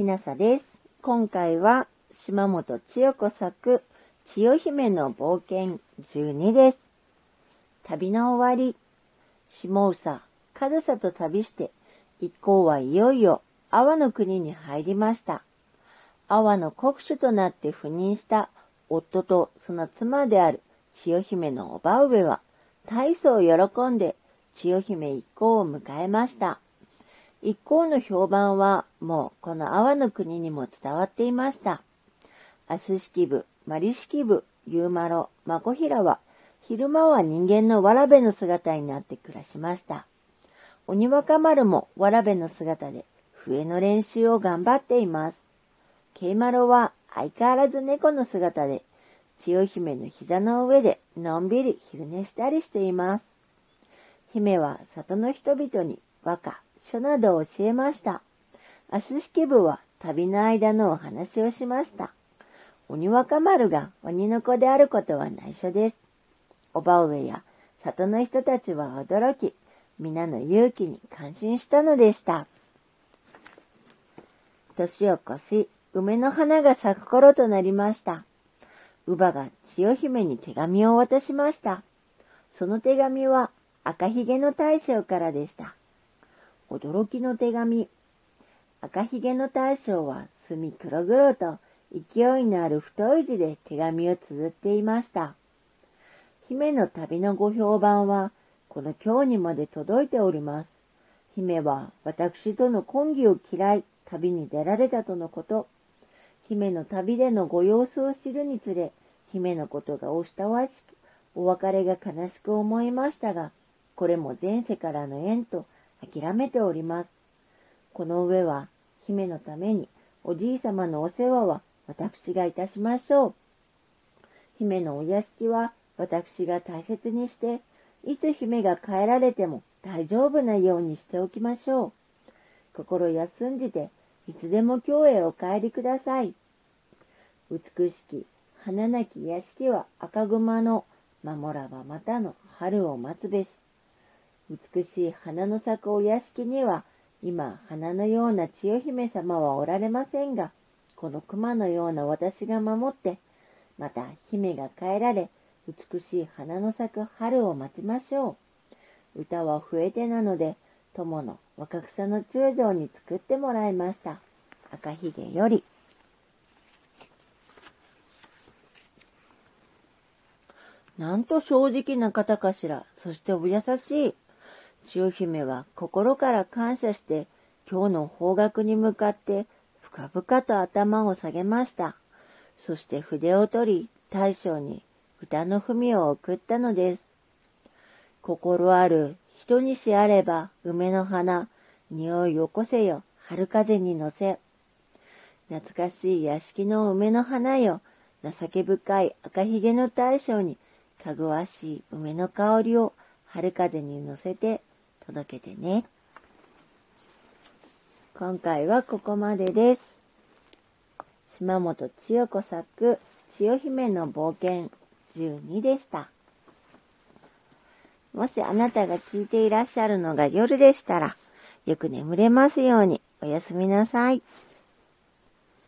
ひなさです。今回は島本千代子作千代姫の冒険12です。旅の終わり、下宇佐、上総と旅して、一行はいよいよ阿波の国に入りました。阿波の国主となって赴任した夫とその妻である千代姫のおば上は、大層喜んで千代姫一行を迎えました。一行の評判はもうこの阿波の国にも伝わっていました。アス式部、マリ式部、ユーマロ、マコヒラは昼間は人間のわらべの姿になって暮らしました。鬼若丸もわらべの姿で笛の練習を頑張っています。ケイマロは相変わらず猫の姿で千代姫の膝の上でのんびり昼寝したりしています。姫は里の人々に和歌、書などを教えました。アス式部は旅の間のお話をしました。鬼若丸が鬼の子であることは内緒です。おば上や里の人たちは驚き、皆の勇気に感心したのでした。年を越し、梅の花が咲く頃となりました。乳母が千代姫に手紙を渡しました。その手紙は赤ひげの大将からでした。驚きの手紙。赤ひげの大将は墨黒々と勢いのある太い字で手紙を綴っていました。姫の旅のご評判は、この今日にまで届いております。姫は私との婚儀を嫌い、旅に出られたとのこと。姫の旅でのご様子を知るにつれ、姫のことがおしたわしく、お別れが悲しく思いましたが、これも前世からの縁と諦めております。この上は、姫のために、おじいさまのお世話は私がいたしましょう。姫のお屋敷は私が大切にして、いつ姫が帰られても大丈夫なようにしておきましょう。心休んじて、いつでも今日へお帰りください。美しき花なき屋敷は赤熊の守らばまたの春を待つべし。美しい花の咲くお屋敷には、今、花のような千代姫様はおられませんが、この熊のような私が守って、また姫が帰られ、美しい花の咲く春を待ちましょう。歌は増えてなので、友の若草の中将に作ってもらいました。赤ひげより。なんと正直な方かしら。そしてお優しい。千代姫は心から感謝して、今日の方角に向かって深々と頭を下げました。そして筆を取り、大将に歌の文を送ったのです。心ある人にしあれば梅の花、匂いよこせよ、春風に乗せ。懐かしい屋敷の梅の花よ、情け深い赤ひげの大将に、かぐわしい梅の香りを春風に乗せて届けてね。今回はここまでです。島本千代子作、千代姫の冒険12でした。もしあなたが聞いていらっしゃるのが夜でしたら、よく眠れますようにおやすみなさい。